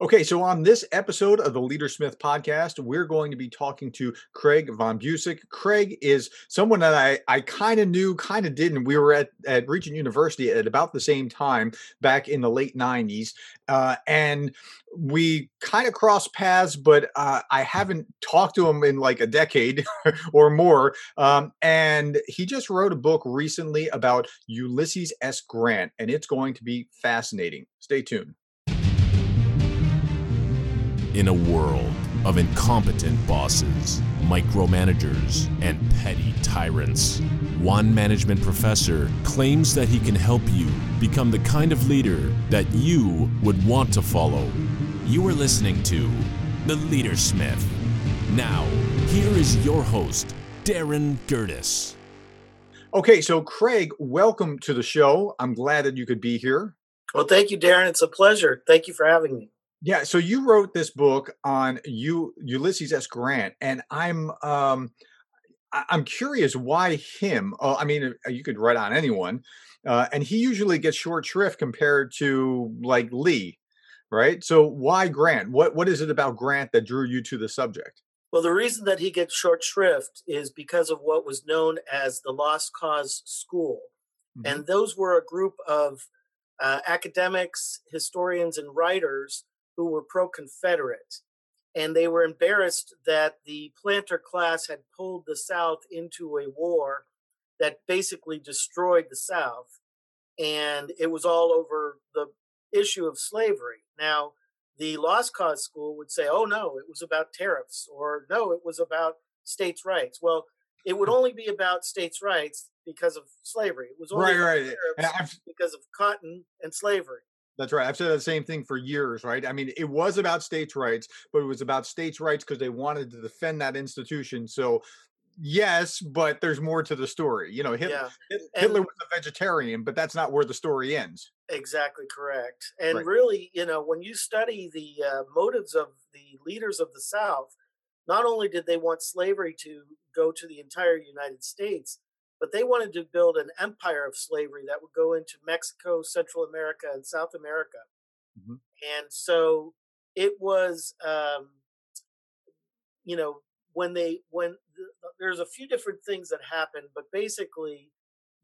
Okay, so on this episode of the Leadersmith podcast, we're going to be talking to Craig von Buseck. Craig is someone that I, I kind of knew, kind of didn't. We were at, at Regent University at about the same time back in the late 90s. Uh, and we kind of crossed paths, but uh, I haven't talked to him in like a decade or more. Um, and he just wrote a book recently about Ulysses S. Grant, and it's going to be fascinating. Stay tuned. In a world of incompetent bosses, micromanagers, and petty tyrants, one management professor claims that he can help you become the kind of leader that you would want to follow. You are listening to The Leadersmith. Now, here is your host, Darin Gerdes. Okay, so Craig, welcome to the show. I'm glad that you could be here. Well, thank you, Darin. It's a pleasure. Thank you for having me. Yeah, so you wrote this book on you Ulysses S. Grant, and I'm um, I'm curious why him. Oh, I mean, uh, you could write on anyone, uh, and he usually gets short shrift compared to like Lee, right? So why Grant? What what is it about Grant that drew you to the subject? Well, the reason that he gets short shrift is because of what was known as the Lost Cause School, Mhm. and those were a group of uh, academics, historians, and writers who were pro-Confederate, and they were embarrassed that the planter class had pulled the South into a war that basically destroyed the South, and it was all over the issue of slavery. Now, the Lost Cause School would say, "Oh no, it was about tariffs," or "No, it was about states' rights." Well, it would only be about states' rights because of slavery. It was only Right, right. Because of cotton and slavery. That's right. I've said the same thing for years, right? I mean, it was about states' rights, but it was about states' rights because they wanted to defend that institution. So, yes, but there's more to the story. You know, Hit- Yeah, Hitler was a vegetarian, but that's not where the story ends. exactly correct. And Right. really, you know, when you study the uh, motives of the leaders of the South, not only did they want slavery to go to the entire United States, but they wanted to build an empire of slavery that would go into Mexico, Central America, and South America. Mhm. And so it was, um, you know, when they when th- there's a few different things that happened, but basically,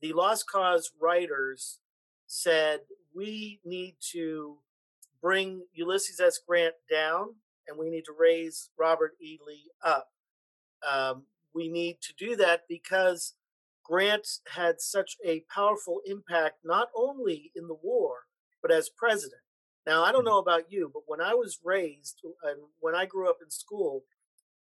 the Lost Cause writers said we need to bring Ulysses S. Grant down, and we need to raise Robert E. Lee up. Um, we need to do that because Grant had such a powerful impact, not only in the war, but as president. Now, I don't mm-hmm. know about you, but when I was raised and when I grew up in school,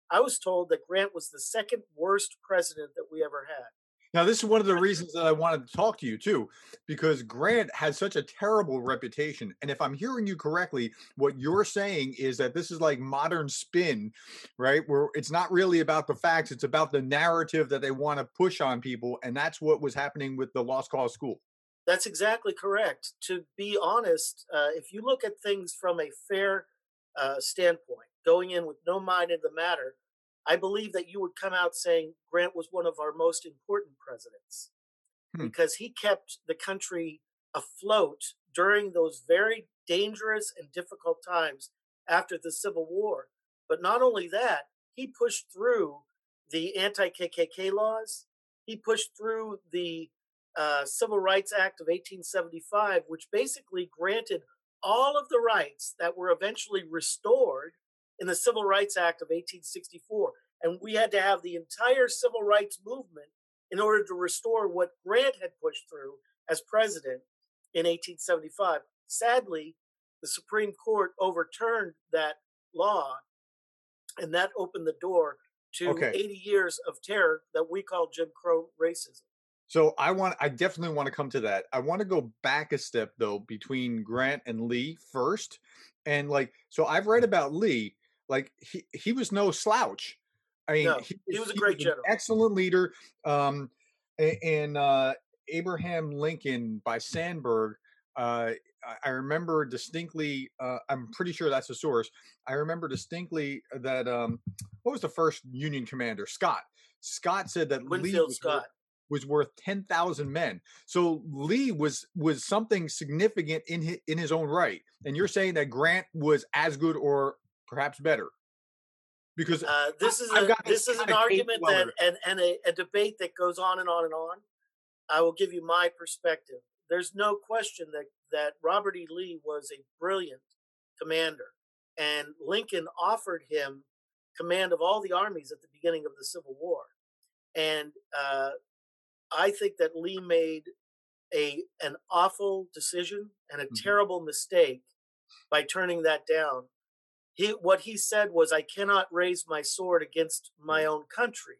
I was told that Grant was the second worst president that we ever had. Now, this is one of the reasons that I wanted to talk to you too, because Grant had such a terrible reputation. And if I'm hearing you correctly, what you're saying is that this is like modern spin, right? Where it's not really about the facts, it's about the narrative that they want to push on people. And that's what was happening with the Lost Cause School. That's exactly correct. To be honest, uh, if you look at things from a fair uh, standpoint, going in with no mind in the matter, I believe that you would come out saying Grant was one of our most important presidents Hmm. because he kept the country afloat during those very dangerous and difficult times after the Civil War. But not only that, he pushed through the anti KKK laws, he pushed through the uh, Civil Rights Act of 1875, which basically granted all of the rights that were eventually restored in the Civil Rights Act of 1864. And we had to have the entire civil rights movement in order to restore what Grant had pushed through as president in 1875. Sadly, the Supreme Court overturned that law, and that opened the door to Okay. 80 years of terror that we call Jim Crow racism. So I want, I definitely want to come to that. I want to go back a step though between Grant and Lee first, and like, so I've read mm. about Lee. Like he he was no slouch. I mean, No, he was a great an general. excellent leader. Um, and uh, Abraham Lincoln by Sandburg. Uh, I- remember distinctly. Uh, I'm pretty sure that's the source. I remember distinctly that. Um, what was the first Union commander? Scott. Scott said that Lee Winfield was Scott. was worth 10,000 men. So Lee was was something significant in his, in his own right. And you're saying that Grant was as good or perhaps better. Because uh, this is a, this is an argument that and, and a, a debate that goes on and on and on. I will give you my perspective. There's no question that that Robert E. Lee was a brilliant commander, and Lincoln offered him command of all the armies at the beginning of the Civil War. And uh, I think that Lee made a an awful decision and a mm-hmm. terrible mistake by turning that down. He what he said was, "I cannot raise my sword against my own country."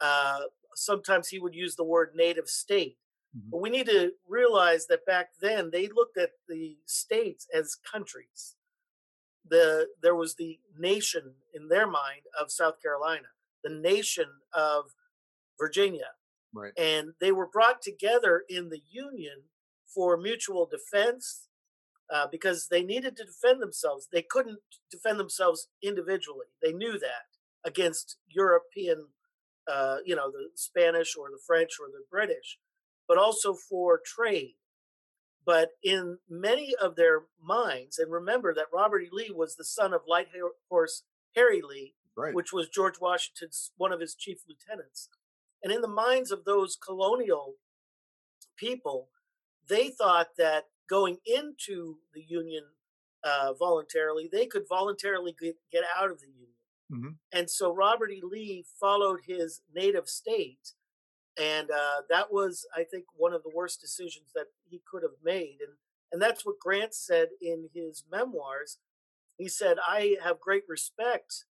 Uh, sometimes he would use the word native state. Mm-hmm. But we need to realize that back then they looked at the states as countries. The there was the nation in their mind of South Carolina, the nation of Virginia, Right. And they were brought together in the Union for mutual defense uh, because they needed to defend themselves. They couldn't defend themselves individually. They knew that against European, uh, you know, the Spanish or the French or the British, but also for trade. But in many of their minds, and remember that Robert E. Lee was the son of Light Horse Harry Lee, right. which was George Washington's one of his chief lieutenants. And in the minds of those colonial people, they thought that going into the Union uh, voluntarily, they could voluntarily get, get out of the Union. Mm-hmm. And so Robert E. Lee followed his native state. And uh, that was, I think, one of the worst decisions that he could have made. And, and that's what Grant said in his memoirs. He said, I have great respect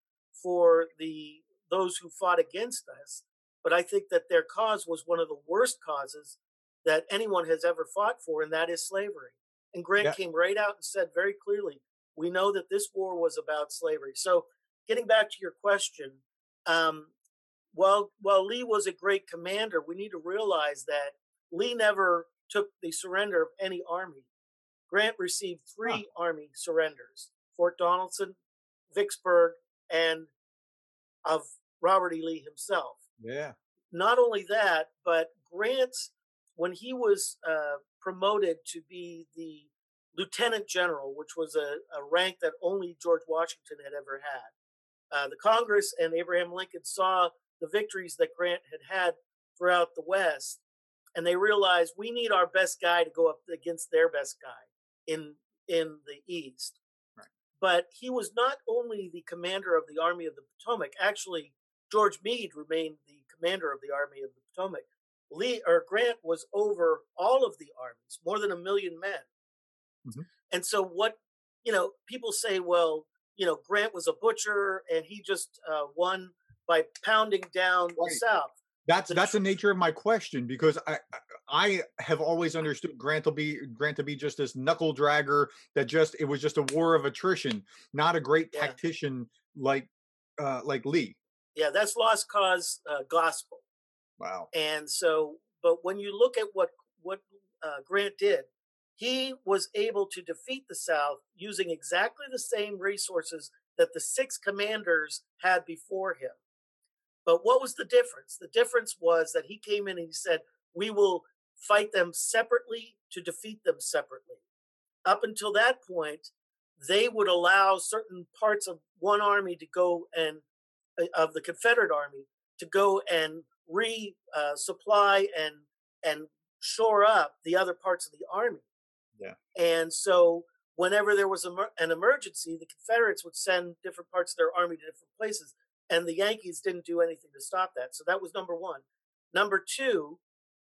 for the those who fought against us but I think that their cause was one of the worst causes that anyone has ever fought for, and that is slavery. And Grant yeah. came right out and said very clearly, we know that this war was about slavery. So, getting back to your question, um, while while Lee was a great commander, we need to realize that Lee never took the surrender of any army. Grant received three huh. army surrenders: Fort Donelson, Vicksburg, and of Robert E. Lee himself. Yeah. Not only that, but Grant, when he was uh, promoted to be the lieutenant general, which was a, a, rank that only George Washington had ever had, uh, the Congress and Abraham Lincoln saw the victories that Grant had had throughout the West, and they realized we need our best guy to go up against their best guy in in the East. Right. But he was not only the commander of the Army of the Potomac. Actually, George Meade remained the commander of the Army of the Potomac. Lee or Grant was over all of the armies, more than a million men. Mm-hmm. And so, what you know, people say, well, you know, Grant was a butcher and he just uh, won by pounding down right. the South. That's the that's tr- the nature of my question because I I have always understood Grant to be Grant to be just this knuckle dragger that just it was just a war of attrition, not a great yeah. tactician like uh, like Lee yeah, that's lost cause uh, gospel. Wow. And so, but when you look at what what uh, Grant did, he was able to defeat the South using exactly the same resources that the six commanders had before him. But what was the difference? The difference was that he came in and he said, "We will fight them separately to defeat them separately." Up until that point, they would allow certain parts of one army to go and uh, of the Confederate Army to go and resupply uh, supply and and shore up the other parts of the army. Yeah. And so whenever there was a, an emergency, the Confederates would send different parts of their army to different places, and the Yankees didn't do anything to stop that. So that was number one. Number two,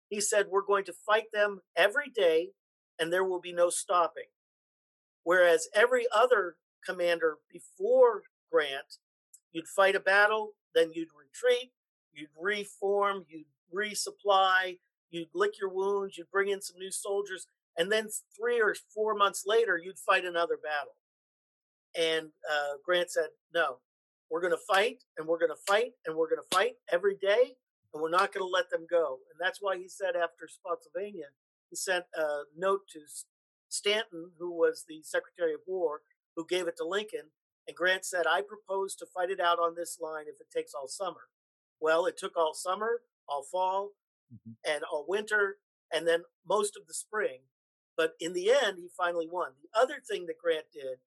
he said, We're going to fight them every day, and there will be no stopping. Whereas every other commander before Grant You'd fight a battle, then you'd retreat, you'd reform, you'd resupply, you'd lick your wounds, you'd bring in some new soldiers, and then three or four months later, you'd fight another battle. And uh, Grant said, No, we're going to fight and we're going to fight and we're going to fight every day, and we're not going to let them go. And that's why he said after Spotsylvania, he sent a note to Stanton, who was the Secretary of War, who gave it to Lincoln, and Grant said, I propose to fight it out on this line if it takes all summer. Well, it took all summer, all fall, mm-hmm. and all winter, and then most of the spring. But in the end, he finally won. The other thing that Grant did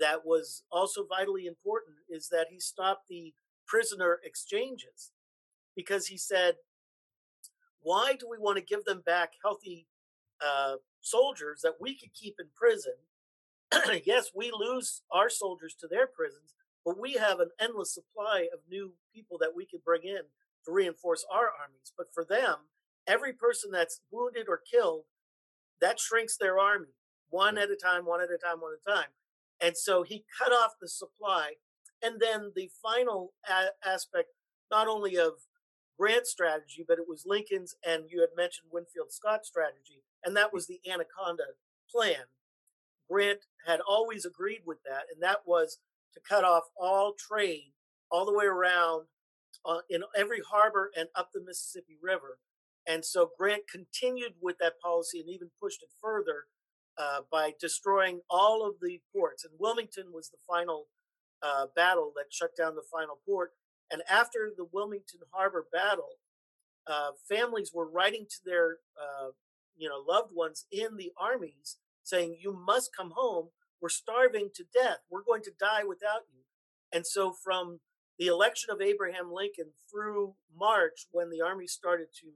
that was also vitally important is that he stopped the prisoner exchanges because he said, why do we want to give them back healthy uh, soldiers that we could keep in prison? yes, we lose our soldiers to their prisons, but we have an endless supply of new people that we could bring in to reinforce our armies. But for them, every person that's wounded or killed, that shrinks their army one at a time, one at a time, one at a time. And so he cut off the supply. And then the final a- aspect, not only of Grant's strategy, but it was Lincoln's and you had mentioned Winfield Scott's strategy, and that was the Anaconda plan. Grant had always agreed with that, and that was to cut off all trade all the way around uh, in every harbor and up the Mississippi River. And so Grant continued with that policy and even pushed it further uh, by destroying all of the ports. And Wilmington was the final uh, battle that shut down the final port. And after the Wilmington Harbor battle, uh, families were writing to their uh, you know loved ones in the armies saying, "You must come home. We're starving to death. We're going to die without you." And so, from the election of Abraham Lincoln through March, when the army started to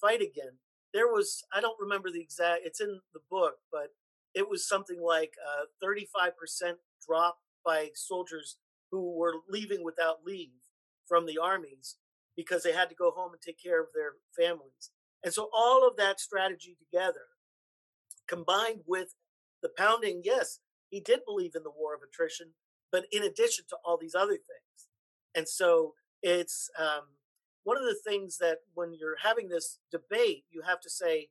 fight again, there was I don't remember the exact. It's in the book, but it was something like a 35% drop by soldiers who were leaving without leave from the armies because they had to go home and take care of their families. And so all of that strategy together, combined with the pounding, yes, he did believe in the war of attrition, but in addition to all these other things. And so it's um, one of the things that when you're having this debate, you have to say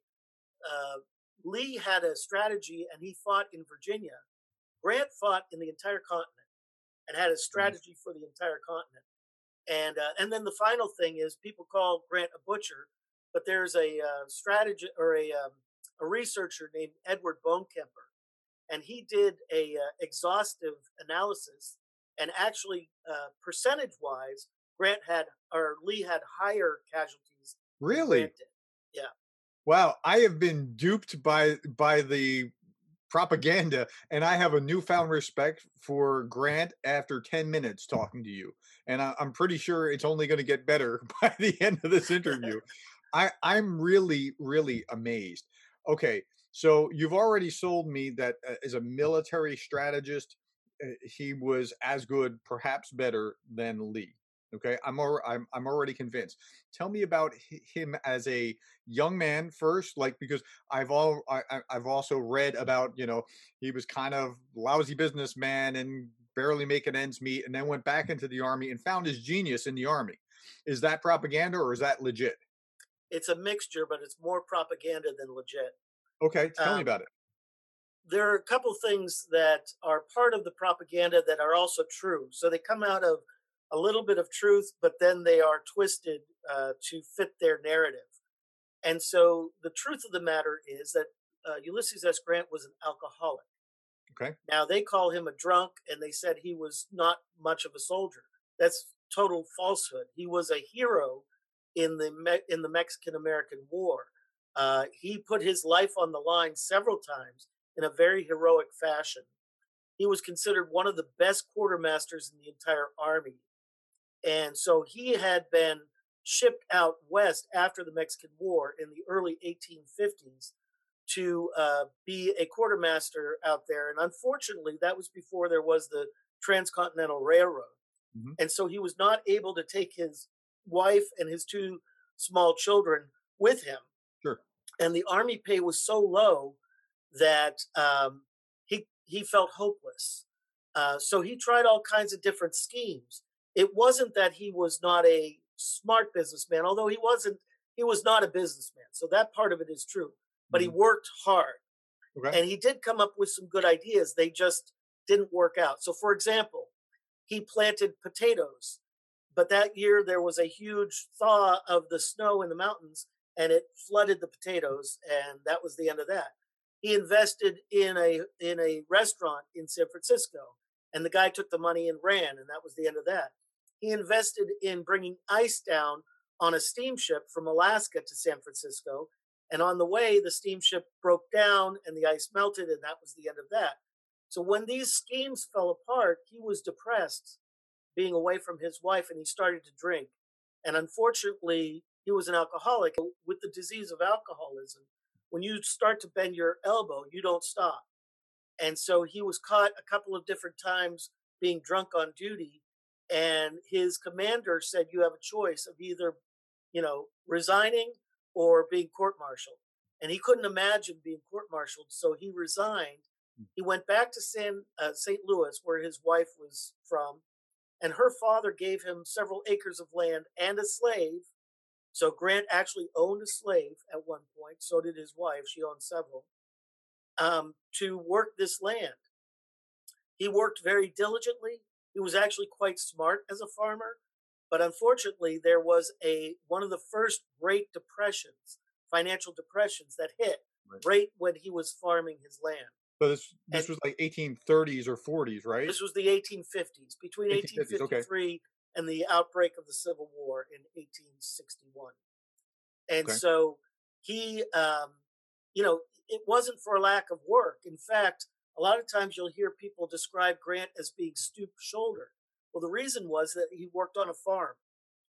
uh, Lee had a strategy and he fought in Virginia. Grant fought in the entire continent and had a mm-hmm. strategy for the entire continent. And uh, and then the final thing is people call Grant a butcher, but there's a uh, strategy or a um, a researcher named Edward Bonekemper, and he did a uh, exhaustive analysis. And actually, uh, percentage wise, Grant had or Lee had higher casualties. Really? Yeah. Wow, I have been duped by by the propaganda, and I have a newfound respect for Grant after ten minutes talking to you, and I, am pretty sure it's only going to get better by the end of this interview. I I'm really really amazed. Okay, so you've already sold me that uh, as a military strategist, uh, he was as good, perhaps better than Lee. Okay, I'm al- I'm I'm already convinced. Tell me about him as a young man first, like because I've all I, I've also read about you know he was kind of lousy businessman and barely making ends meet, and then went back into the army and found his genius in the army. Is that propaganda or is that legit? It's a mixture, but it's more propaganda than legit. Okay, tell um, me about it. There are a couple things that are part of the propaganda that are also true. So they come out of a little bit of truth, but then they are twisted uh, to fit their narrative. And so the truth of the matter is that uh, Ulysses S. Grant was an alcoholic. Okay. Now they call him a drunk, and they said he was not much of a soldier. That's total falsehood. He was a hero in the Me- in the Mexican American War. Uh, he put his life on the line several times in a very heroic fashion. He was considered one of the best quartermasters in the entire army. And so he had been shipped out west after the Mexican War in the early 1850s to uh, be a quartermaster out there. And unfortunately, that was before there was the Transcontinental Railroad. Mm-hmm. And so he was not able to take his wife and his two small children with him. And the army pay was so low that um, he he felt hopeless. Uh, so he tried all kinds of different schemes it wasn't that he was not a smart businessman, although he wasn't, he was not a businessman. So that part of it is true. But mm-hmm. he worked hard. Okay. And he did come up with some good ideas. They just didn't work out. So, for example, he planted potatoes, but that year there was a huge thaw of the snow in the mountains and it flooded the potatoes, and that was the end of that. He invested in a in a restaurant in San Francisco, and the guy took the money and ran, and that was the end of that he invested in bringing ice down on a steamship from Alaska to San Francisco. And on the way, the steamship broke down and the ice melted, and that was the end of that. So when these schemes fell apart, he was depressed being away from his wife and he started to drink. And unfortunately, he was an alcoholic with the disease of alcoholism. When you start to bend your elbow, you don't stop. And so he was caught a couple of different times being drunk on duty. And his commander said, You have a choice of either, you know, resigning or being court martialed. And he couldn't imagine being court martialed. So he resigned. Hmm. He went back to San, uh, St. Louis, where his wife was from. And her father gave him several acres of land and a slave. So Grant actually owned a slave at one point. So did his wife. She owned several um, to work this land. He worked very diligently. He was actually quite smart as a farmer, but unfortunately, there was a one of the first Great Depressions, financial depressions that hit right, right when he was farming his land. So this this and was like 1830s or 40s, right? This was the 1850s, between 1853 okay. And the outbreak of the Civil War in 1861. And okay. so he, um, you know, it wasn't for lack of work. In fact, a lot of times you'll hear people describe Grant as being stoop shouldered. Well, the reason was that he worked on a farm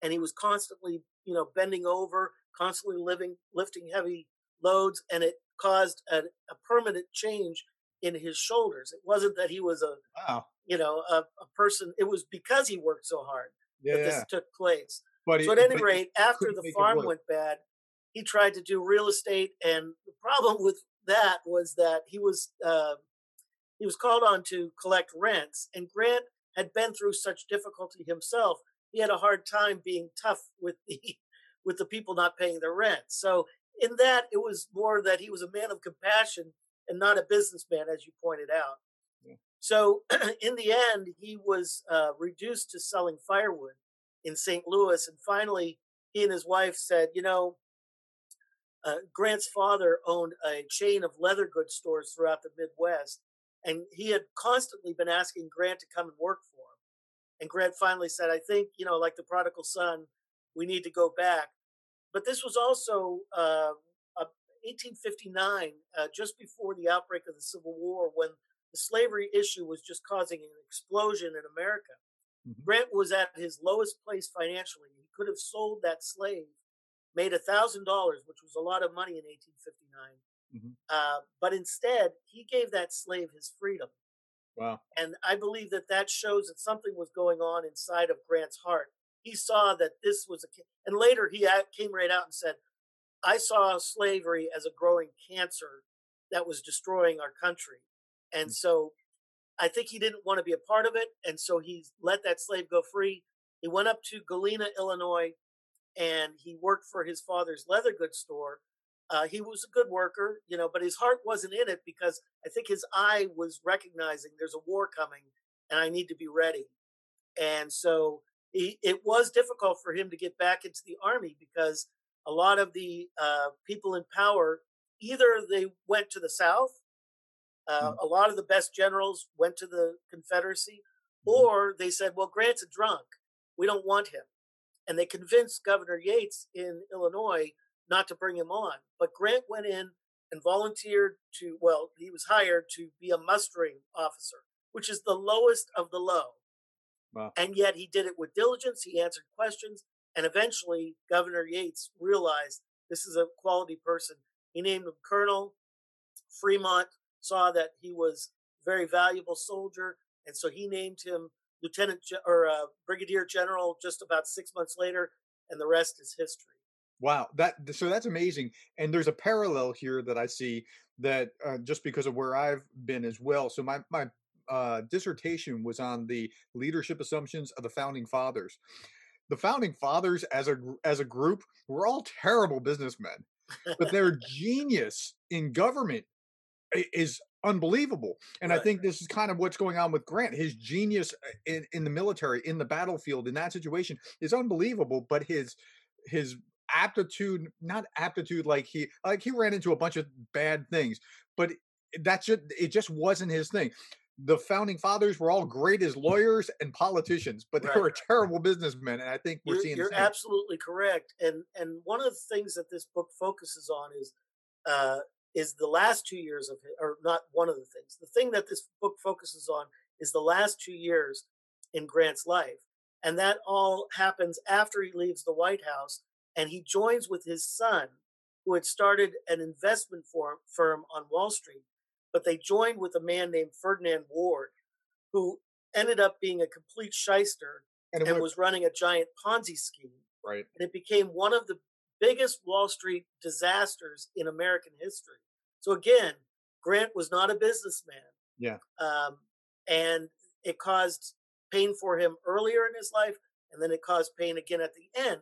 and he was constantly, you know, bending over, constantly living, lifting heavy loads, and it caused a, a permanent change in his shoulders. It wasn't that he was a, wow. you know, a, a, person. It was because he worked so hard yeah, that this took place. But so, at any rate, after the farm went bad, he tried to do real estate, and the problem with that was that he was uh, he was called on to collect rents, and Grant had been through such difficulty himself. He had a hard time being tough with the with the people not paying their rent. So in that, it was more that he was a man of compassion and not a businessman, as you pointed out. Yeah. So in the end, he was uh, reduced to selling firewood in St. Louis, and finally, he and his wife said, "You know, uh, Grant's father owned a chain of leather goods stores throughout the Midwest, and he had constantly been asking Grant to come and work for him. And Grant finally said, I think, you know, like the prodigal son, we need to go back. But this was also uh, 1859, uh, just before the outbreak of the Civil War, when the slavery issue was just causing an explosion in America. Mm-hmm. Grant was at his lowest place financially. He could have sold that slave made a thousand dollars, which was a lot of money in 1859. Mm-hmm. Uh, but instead, he gave that slave his freedom. Wow! And I believe that that shows that something was going on inside of Grant's heart. He saw that this was a, and later he came right out and said, "I saw slavery as a growing cancer that was destroying our country," and mm-hmm. so I think he didn't want to be a part of it, and so he let that slave go free. He went up to Galena, Illinois, and he worked for his father's leather goods store. Uh, he was a good worker, you know, but his heart wasn't in it because I think his eye was recognizing there's a war coming and I need to be ready. And so he, it was difficult for him to get back into the army because a lot of the uh, people in power either they went to the South, uh, mm. a lot of the best generals went to the Confederacy, mm. or they said, well, Grant's a drunk. We don't want him and they convinced Governor Yates in Illinois not to bring him on. But Grant went in and volunteered to, well, he was hired to be a mustering officer, which is the lowest of the low. Wow. And yet he did it with diligence. He answered questions. And eventually, Governor Yates realized this is a quality person. He named him Colonel. Fremont saw that he was a very valuable soldier. And so he named him lieutenant or uh, brigadier general just about six months later, and the rest is history. Wow, that so that's amazing. And there's a parallel here that I see that uh, just because of where I've been as well. So my my uh, dissertation was on the leadership assumptions of the founding fathers. The founding fathers, as a as a group, were all terrible businessmen, but their genius in government is unbelievable. And right. I think this is kind of what's going on with Grant. His genius uh, in, in the military, in the battlefield, in that situation is unbelievable, but his his aptitude, not aptitude like he like he ran into a bunch of bad things, but that's just it just wasn't his thing. The founding fathers were all great as lawyers and politicians, but they Right. were terrible businessmen. And I think we're You're, seeing you're absolutely correct. And and one of the things that this book focuses on is uh, is the last two years of it, or not one of the things. The thing that this book focuses on is the last two years in Grant's life, and that all happens after he leaves the White House and he joins with his son, who had started an investment firm, firm on Wall Street. But they joined with a man named Ferdinand Ward, who ended up being a complete shyster and and was, was running a giant Ponzi scheme. right. And it became one of the biggest Wall Street disasters in American history. So again, Grant was not a businessman. Yeah. Um, and it caused pain for him earlier in his life, and then it caused pain again at the end.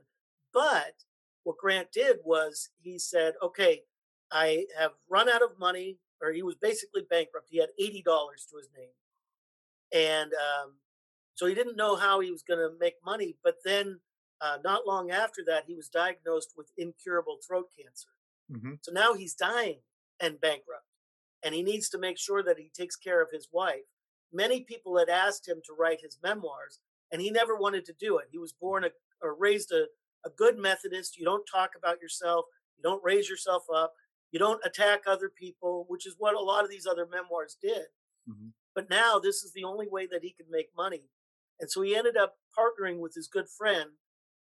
But what Grant did was he said, okay, I have run out of money, or he was basically bankrupt. He had $80 to his name. And um, so he didn't know how he was going to make money. But then, uh, not long after that, he was diagnosed with incurable throat cancer. hmm So now he's dying and bankrupt, and he needs to make sure that he takes care of his wife. Many people had asked him to write his memoirs, and he never wanted to do it. He was born a, or raised a, a good Methodist. You don't talk about yourself, you don't raise yourself up, you don't attack other people, which is what a lot of these other memoirs did. Mhm. But now this is the only way that he could make money. And so he ended up partnering with his good friend,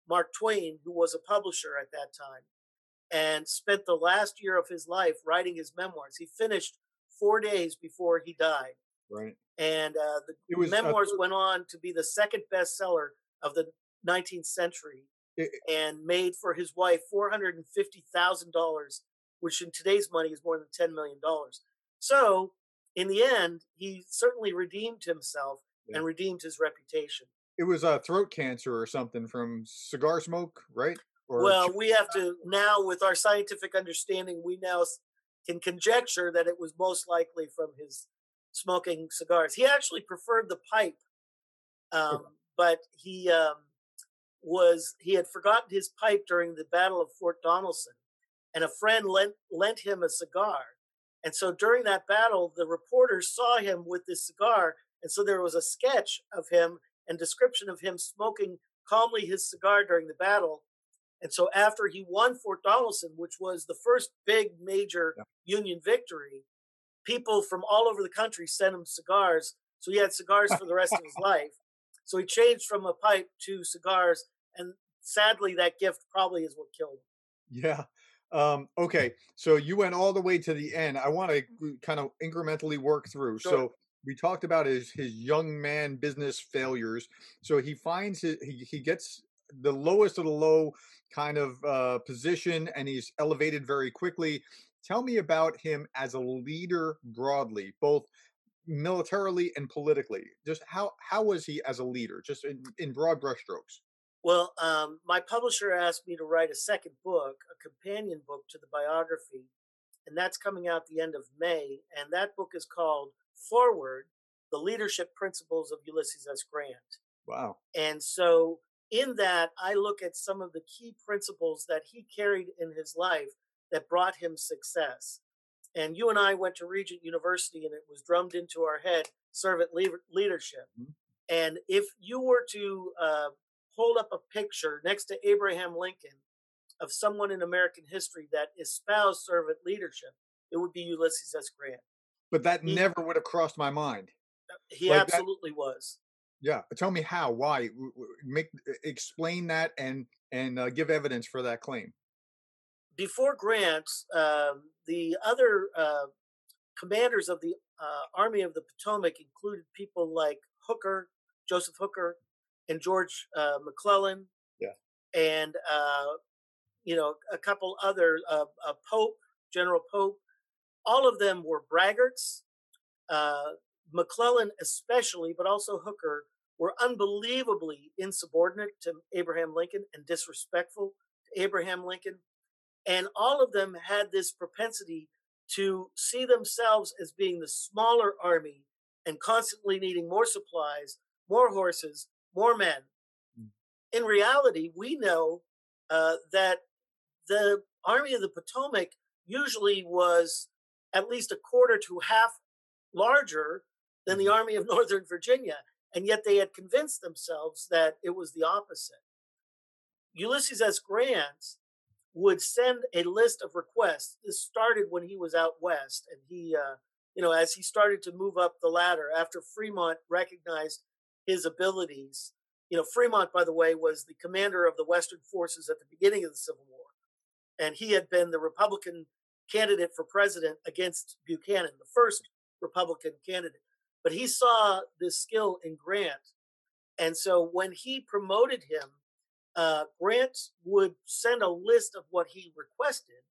Mark Twain, who was a publisher at that time, and spent the last year of his life writing his memoirs. He finished four days before he died. Right. And uh, the uh, memoirs went on to be the second bestseller of the 19th century It- and made for his wife $450,000, which in today's money is more than $10 million. So, in the end, he certainly redeemed himself Yeah. and redeemed his reputation. It was uh, throat cancer or something from cigar smoke, right? Or well, we have to now, with our scientific understanding, we now can conjecture that it was most likely from his smoking cigars. He actually preferred the pipe, um, but he um, was he had forgotten his pipe during the Battle of Fort Donelson, and a friend lent lent him a cigar. And so during that battle, the reporters saw him with this cigar, and so there was a sketch of him and description of him smoking calmly his cigar during the battle. And so after he won Fort Donelson, which was the first big major Yeah. Union victory, people from all over the country sent him cigars. So he had cigars for the rest of his life. So he changed from a pipe to cigars. And sadly, that gift probably is what killed him. Yeah. Um, okay. So you went all the way to the end. I want to kind of incrementally work through. Sure. So we talked about his his young man business failures. So he finds his, he he gets the lowest of the low kind of uh, position, and he's elevated very quickly. Tell me about him as a leader broadly, both militarily and politically. Just how how was he as a leader? Just in, in broad brushstrokes. Well, um, my publisher asked me to write a second book, a companion book to the biography, and that's coming out the end of May. And that book is called Forward The Leadership Principles of Ulysses S. Grant. Wow. And so, in that, I look at some of the key principles that he carried in his life that brought him success. And you and I went to Regent University, and it was drummed into our head servant leader- leadership. Mhm. And if you were to uh, hold up a picture next to Abraham Lincoln of someone in American history that espoused servant leadership, it would be Ulysses S. Grant. But that He- never would have crossed my mind. He Like that- absolutely was. Yeah, tell me how, why, make explain that and and uh, give evidence for that claim. before Grant, um, the other uh, commanders of the uh, Army of the Potomac included people like Hooker, Joseph Hooker, and George uh, McClellan. Yeah. And, uh, you know, a couple other, uh, uh, Pope, General Pope. All of them were braggarts. Uh, McClellan, especially, but also Hooker, were unbelievably insubordinate to Abraham Lincoln and disrespectful to Abraham Lincoln. And all of them had this propensity to see themselves as being the smaller army and constantly needing more supplies, more horses, more men. Mm. In reality, we know uh, that the Army of the Potomac usually was at least a quarter to half larger than the Army of Northern Virginia. And yet they had convinced themselves that it was the opposite. Ulysses S. Grant would send a list of requests. This started when he was out west, and he, uh, you know, as he started to move up the ladder after Fremont recognized his abilities. You know, Fremont, by the way, was the commander of the Western forces at the beginning of the Civil War, and he had been the Republican candidate for president against Buchanan, the first Republican candidate. But he saw this skill in Grant. And so when he promoted him, uh, Grant would send a list of what he requested.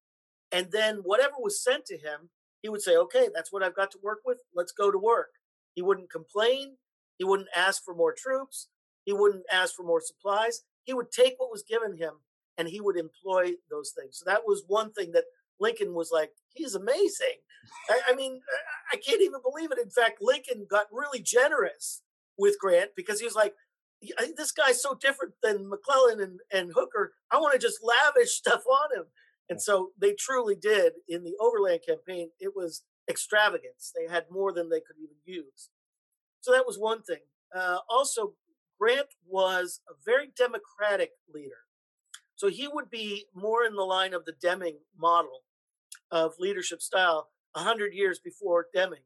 And then whatever was sent to him, he would say, okay, that's what I've got to work with. Let's go to work. He wouldn't complain. He wouldn't ask for more troops. He wouldn't ask for more supplies. He would take what was given him and he would employ those things. So that was one thing that Lincoln was like, he's amazing. I, I, mean, I can't even believe it. In fact, Lincoln got really generous with Grant because he was like, this guy's so different than McClellan and, and Hooker. I want to just lavish stuff on him. And so they truly did in the Overland campaign. It was extravagance. They had more than they could even use. So that was one thing. Uh, also, Grant was a very democratic leader. So he would be more in the line of the Deming model of leadership style 100 years before Deming,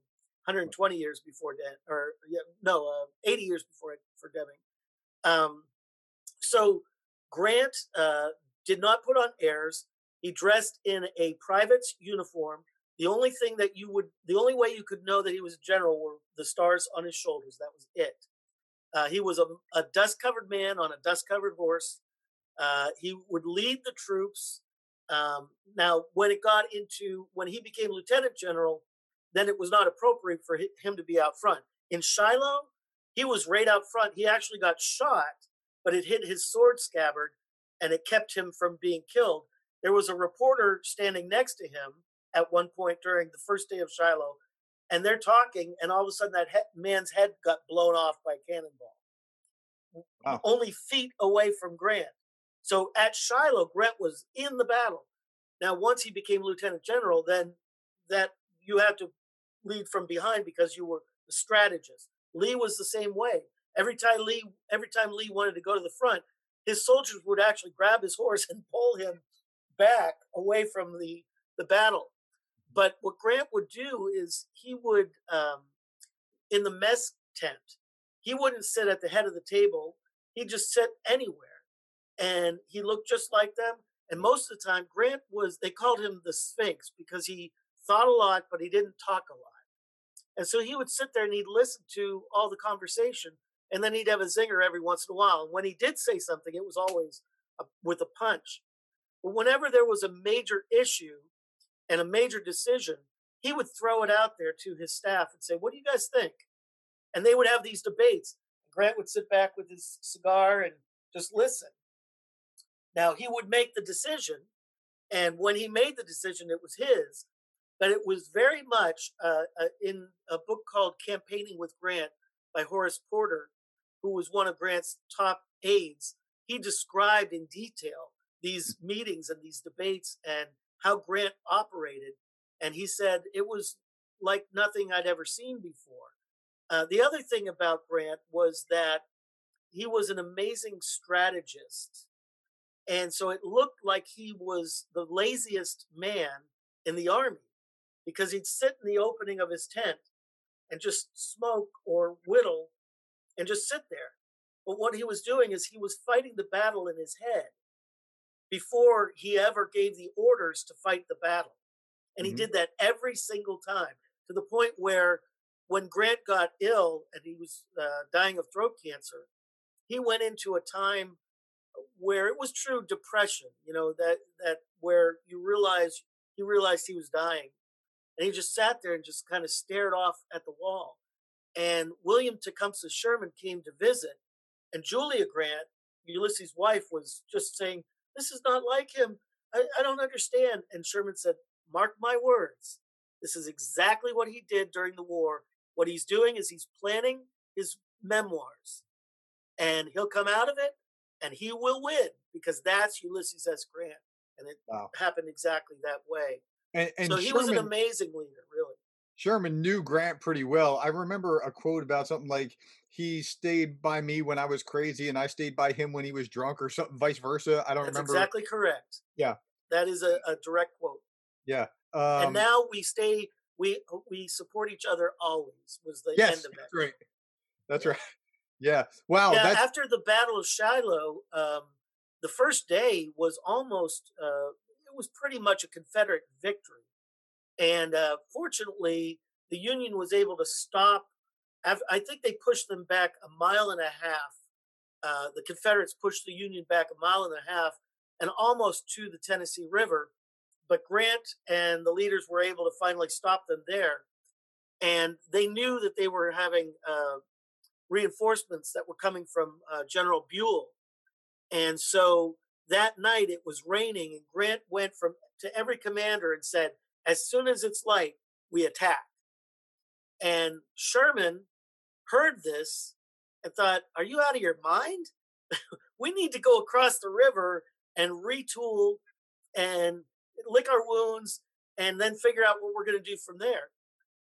120 years before Deming, or yeah, no, uh, 80 years before for Deming. Um, so Grant uh, did not put on airs. He dressed in a private's uniform. The only thing that you would, the only way you could know that he was a general were the stars on his shoulders. That was it. Uh, he was a, a dust covered man on a dust covered horse. Uh, he would lead the troops. Um, now, when it got into when he became lieutenant general, then it was not appropriate for him to be out front. In Shiloh, he was right out front. He actually got shot, but it hit his sword scabbard and it kept him from being killed. There was a reporter standing next to him at one point during the first day of Shiloh, and they're talking, and all of a sudden that he- man's head got blown off by a cannonball. Wow. Only feet away from Grant. So at Shiloh, Grant was in the battle. Now, once he became lieutenant general, then that you had to lead from behind because you were the strategist. Lee was the same way. Every time Lee, every time Lee wanted to go to the front, his soldiers would actually grab his horse and pull him back away from the the battle. But what Grant would do is he would, um, in the mess tent, he wouldn't sit at the head of the table. He'd just sit anywhere and he looked just like them. And most of the time, Grant was, they called him the Sphinx because he thought a lot, but he didn't talk a lot. And so he would sit there and he'd listen to all the conversation, and then he'd have a zinger every once in a while. And when he did say something, it was always a, with a punch. But whenever there was a major issue and a major decision, he would throw it out there to his staff and say, What do you guys think? And they would have these debates. Grant would sit back with his cigar and just listen. Now, he would make the decision, and when he made the decision, it was his, but it was very much uh, uh, in a book called Campaigning with Grant by Horace Porter, who was one of Grant's top aides. He described in detail these meetings and these debates and how Grant operated. And he said it was like nothing I'd ever seen before. Uh, the other thing about Grant was that he was an amazing strategist. And so it looked like he was the laziest man in the army because he'd sit in the opening of his tent and just smoke or whittle and just sit there. But what he was doing is he was fighting the battle in his head before he ever gave the orders to fight the battle. And he mm-hmm. did that every single time to the point where when Grant got ill and he was uh, dying of throat cancer, he went into a time where it was true depression, you know, that that where you realize he realized he was dying. And he just sat there and just kind of stared off at the wall. And William Tecumseh Sherman came to visit, and Julia Grant, Ulysses' wife, was just saying, This is not like him. I, I don't understand. And Sherman said, Mark my words. This is exactly what he did during the war. What he's doing is he's planning his memoirs. And he'll come out of it and he will win because that's Ulysses S. Grant. And it wow. happened exactly that way. And, and so he Sherman, was an amazing leader, really. Sherman knew Grant pretty well. I remember a quote about something like he stayed by me when I was crazy and I stayed by him when he was drunk or something vice versa. I don't That's remember. exactly correct. Yeah. That is a, a direct quote. Yeah. Um, and now we stay we we support each other always was the yes, end of that. That's right. That's right. Yeah. Wow. yeah, after the Battle of Shiloh, um, the first day was almost uh, it was pretty much a Confederate victory, and uh, fortunately, the Union was able to stop. I think they pushed them back a mile and a half. Uh, the Confederates pushed the Union back a mile and a half, and almost to the Tennessee River. But Grant and the leaders were able to finally stop them there, and they knew that they were having uh, reinforcements that were coming from uh, General Buell. And so that night it was raining, and Grant went from to every commander and said, "As soon as it's light, we attack." And Sherman heard this and thought, "Are you out of your mind? we need to go across the river and retool and lick our wounds, and then figure out what we're going to do from there."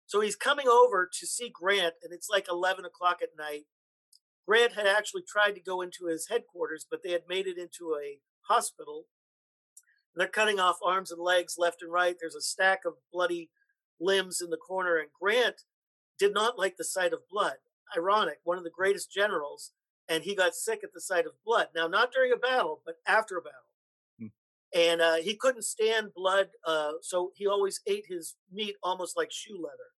So he's coming over to see Grant, and it's like 11 o'clock at night. Grant had actually tried to go into his headquarters, but they had made it into a hospital. They're cutting off arms and legs left and right. There's a stack of bloody limbs in the corner, and Grant did not like the sight of blood. Ironic, one of the greatest generals, and he got sick at the sight of blood. Now, not during a battle, but after a battle. Hmm. And uh, he couldn't stand blood, uh, so he always ate his meat almost like shoe leather.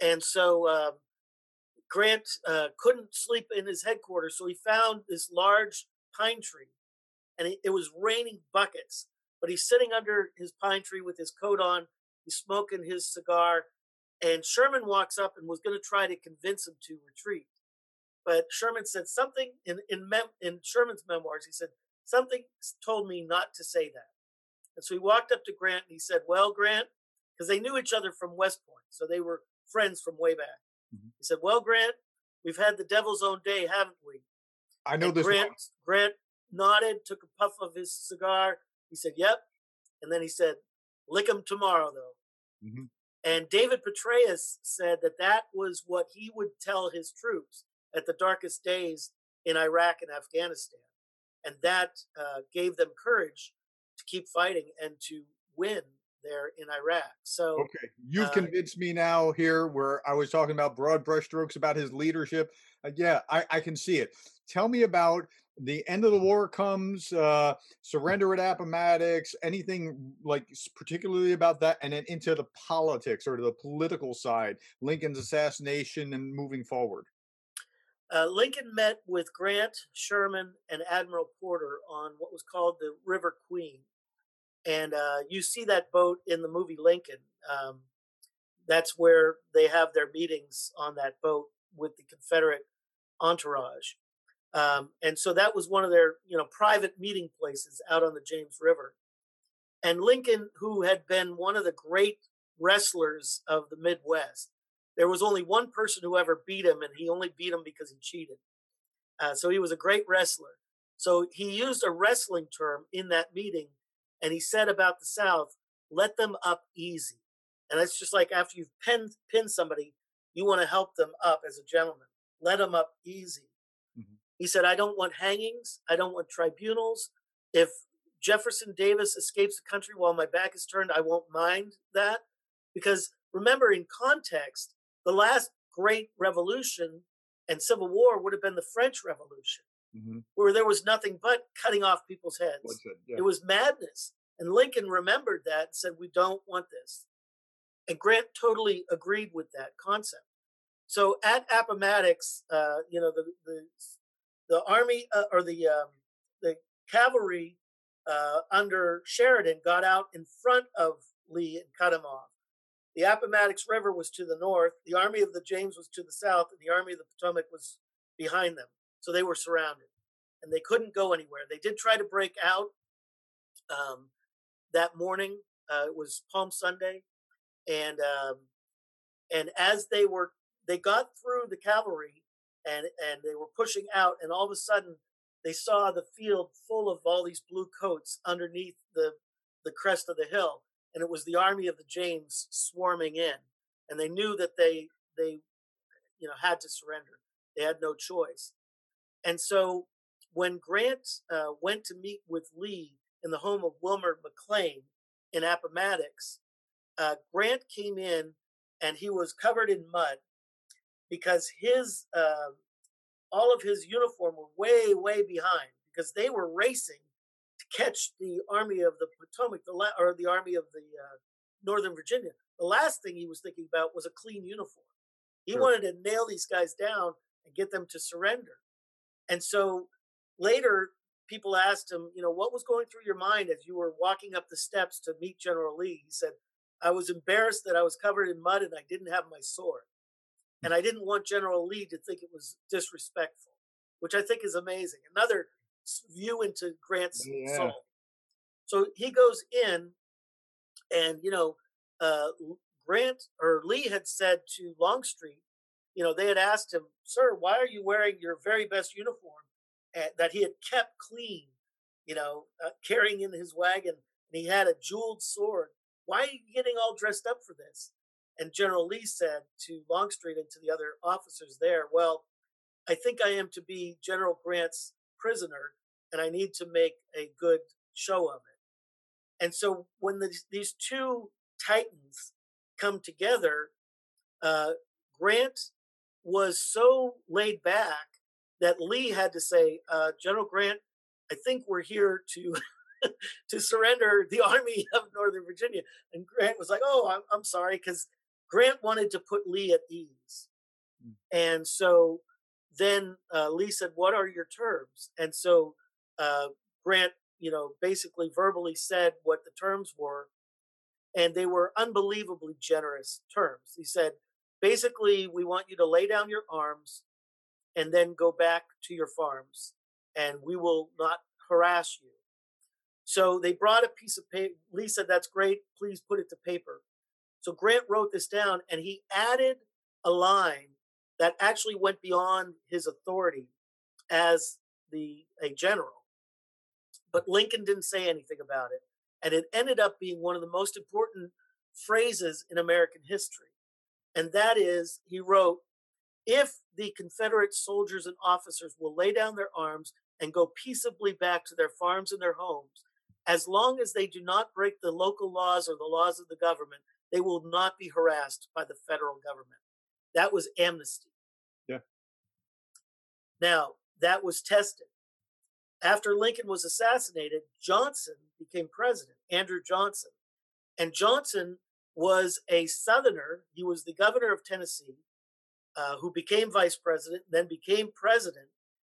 And so um, Grant uh, couldn't sleep in his headquarters, so he found this large pine tree, and it, it, was raining buckets. But he's sitting under his pine tree with his coat on, he's smoking his cigar, and Sherman walks up and was going to try to convince him to retreat. But Sherman said something in in, mem- in Sherman's memoirs. He said something told me not to say that, and so he walked up to Grant and he said, "Well, Grant," because they knew each other from West Point, so they were friends from way back. Mm-hmm. He said, "Well, Grant, we've had the devil's own day, haven't we?" I know and this. Grant, Grant nodded, took a puff of his cigar. He said, "Yep," and then he said, "Lick him tomorrow, though." Mm-hmm. And David Petraeus said that that was what he would tell his troops at the darkest days in Iraq and Afghanistan, and that uh, gave them courage to keep fighting and to win there in Iraq. So okay, you've uh, convinced me now here where I was talking about broad brushstrokes about his leadership. Uh, yeah, I, I, can see it. Tell me about the end of the war comes, uh, surrender at Appomattox, anything like particularly about that, and then into the politics or the political side, Lincoln's assassination and moving forward. Uh, Lincoln met with Grant, Sherman, and Admiral Porter on what was called the River Queen and uh, you see that boat in the movie Lincoln. Um, that's where they have their meetings on that boat with the Confederate entourage, um, and so that was one of their you know private meeting places out on the James River. And Lincoln, who had been one of the great wrestlers of the Midwest, there was only one person who ever beat him, and he only beat him because he cheated. Uh, so he was a great wrestler. So he used a wrestling term in that meeting and he said about the South, let them up easy. And it's just like after you've pinned, pinned somebody, you want to help them up as a gentleman. Let them up easy. He said, I don't want hangings. I don't want tribunals. If Jefferson Davis escapes the country while my back is turned, I won't mind that. Because remember, in context, the last great revolution and civil war would have been the French Revolution mm-hmm. where there was nothing but cutting off people's heads. It, yeah. it was madness. And Lincoln remembered that and said, We don't want this. And Grant totally agreed with that concept. So at Appomattox, uh, you know, the the, the army uh, or the um, the cavalry uh, under Sheridan got out in front of Lee and cut him off. The Appomattox River was to the north, the Army of the James was to the south, and the Army of the Potomac was behind them. So they were surrounded and they couldn't go anywhere. They did try to break out um, that morning. Uh, it was Palm Sunday, and um, and as they were, they got through the cavalry, and and they were pushing out, and all of a sudden they saw the field full of all these blue coats underneath the the crest of the hill, and it was the army of the James swarming in, and they knew that they they you know had to surrender. They had no choice, and so when Grant uh, went to meet with Lee in the home of Wilmer McLean in Appomattox, uh, Grant came in and he was covered in mud because his uh, all of his uniform were way way behind because they were racing to catch the army of the Potomac, the la- or the army of the uh, Northern Virginia. The last thing he was thinking about was a clean uniform. He sure. wanted to nail these guys down and get them to surrender. And so later, people asked him, you know, what was going through your mind as you were walking up the steps to meet General Lee? He said, I was embarrassed that I was covered in mud and I didn't have my sword. And I didn't want General Lee to think it was disrespectful, which I think is amazing. Another view into Grant's yeah. soul. So he goes in, and, you know, uh, Grant or Lee had said to Longstreet, you know, they had asked him, Sir, why are you wearing your very best uniform that he had kept clean, you know, uh, carrying in his wagon? And he had a jeweled sword. Why are you getting all dressed up for this? And General Lee said to Longstreet and to the other officers there, Well, I think I am to be General Grant's prisoner, and I need to make a good show of it. And so when the, these two titans come together, uh, Grant was so laid back that Lee had to say, uh, General Grant, I think we're here to to surrender the army of Northern Virginia. And Grant was like, "Oh, I'm, I'm sorry," because Grant wanted to put Lee at ease, mm. and so then uh, Lee said, "What are your terms?" And so uh, Grant, you know, basically verbally said what the terms were, and they were unbelievably generous terms. He said, basically, we want you to lay down your arms and then go back to your farms, and we will not harass you. So they brought a piece of paper. Lee said, That's great. Please put it to paper. So Grant wrote this down and he added a line that actually went beyond his authority as the a general. But Lincoln didn't say anything about it. And it ended up being one of the most important phrases in American history. And that is, he wrote, if the Confederate soldiers and officers will lay down their arms and go peaceably back to their farms and their homes, as long as they do not break the local laws or the laws of the government, they will not be harassed by the federal government. That was amnesty. Yeah. Now, that was tested. After Lincoln was assassinated, Johnson became president, Andrew Johnson. And Johnson was a Southerner. He was the governor of Tennessee, uh, who became vice president, then became president.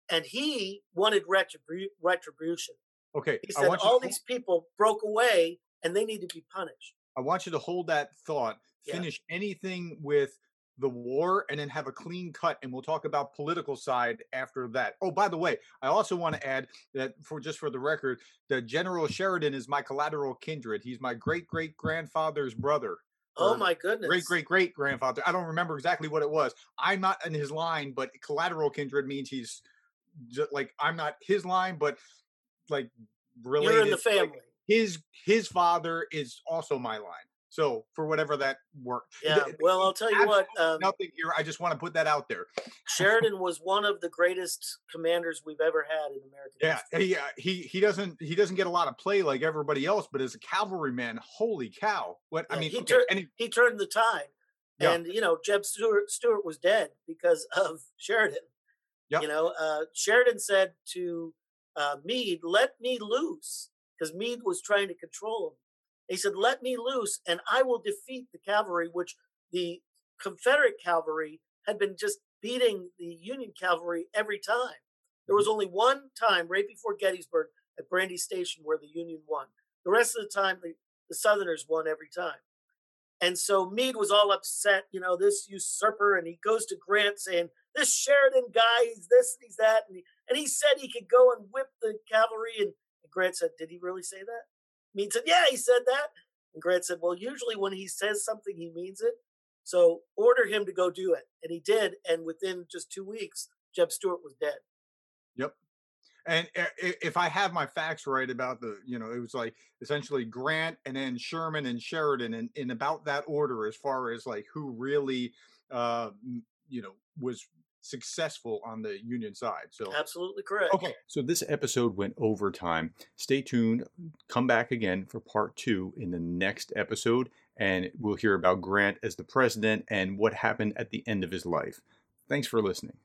And he wanted retribu- retribution. Okay. He said all to- these people broke away and they need to be punished. I want you to hold that thought, finish yeah. anything with the war and then have a clean cut and we'll talk about political side after that. Oh by the way i also want to add that for just for the record that general sheridan is my collateral kindred. He's my great great grandfather's brother oh my goodness. great great great grandfather. I don't remember exactly what it was. I'm not in his line but collateral kindred means he's just like i'm not his line but like related you're in the family. like his his father is also my line so for whatever that worked. Yeah. Well, I'll tell you what. Um, nothing here. I just want to put that out there. Sheridan was one of the greatest commanders we've ever had in American yeah, history. Yeah. He he doesn't he doesn't get a lot of play like everybody else, but as a cavalryman, holy cow! What yeah, I mean, he, okay, he, he, turned the tide. Yeah. And you know, Jeb Stuart Stuart was dead because of Sheridan. Yeah. You know, uh, Sheridan said to uh, Meade, "Let me loose," because Meade was trying to control him. He said, Let me loose and I will defeat the cavalry, which the Confederate cavalry had been just beating the Union cavalry every time. There was mm-hmm. only one time right before Gettysburg at Brandy Station where the Union won. The rest of the time, the, the Southerners won every time. And so Meade was all upset, you know, this usurper, and he goes to Grant saying, This Sheridan guy, he's this, and he's that. And he, and he said he could go and whip the cavalry. And Grant said, Did he really say that? Meade said, Yeah, he said that. And Grant said, Well, usually when he says something, he means it. So order him to go do it. And he did. And within just two weeks, Jeb Stuart was dead. Yep. And uh, if I have my facts right about the, you know, it was like essentially Grant and then Sherman and Sheridan in, in about that order as far as like who really, uh, you know, was successful on the union side. So absolutely correct. Okay. So this episode went overtime. Stay tuned. Come back again for part two in the next episode, and we'll hear about Grant as the president and what happened at the end of his life. Thanks for listening.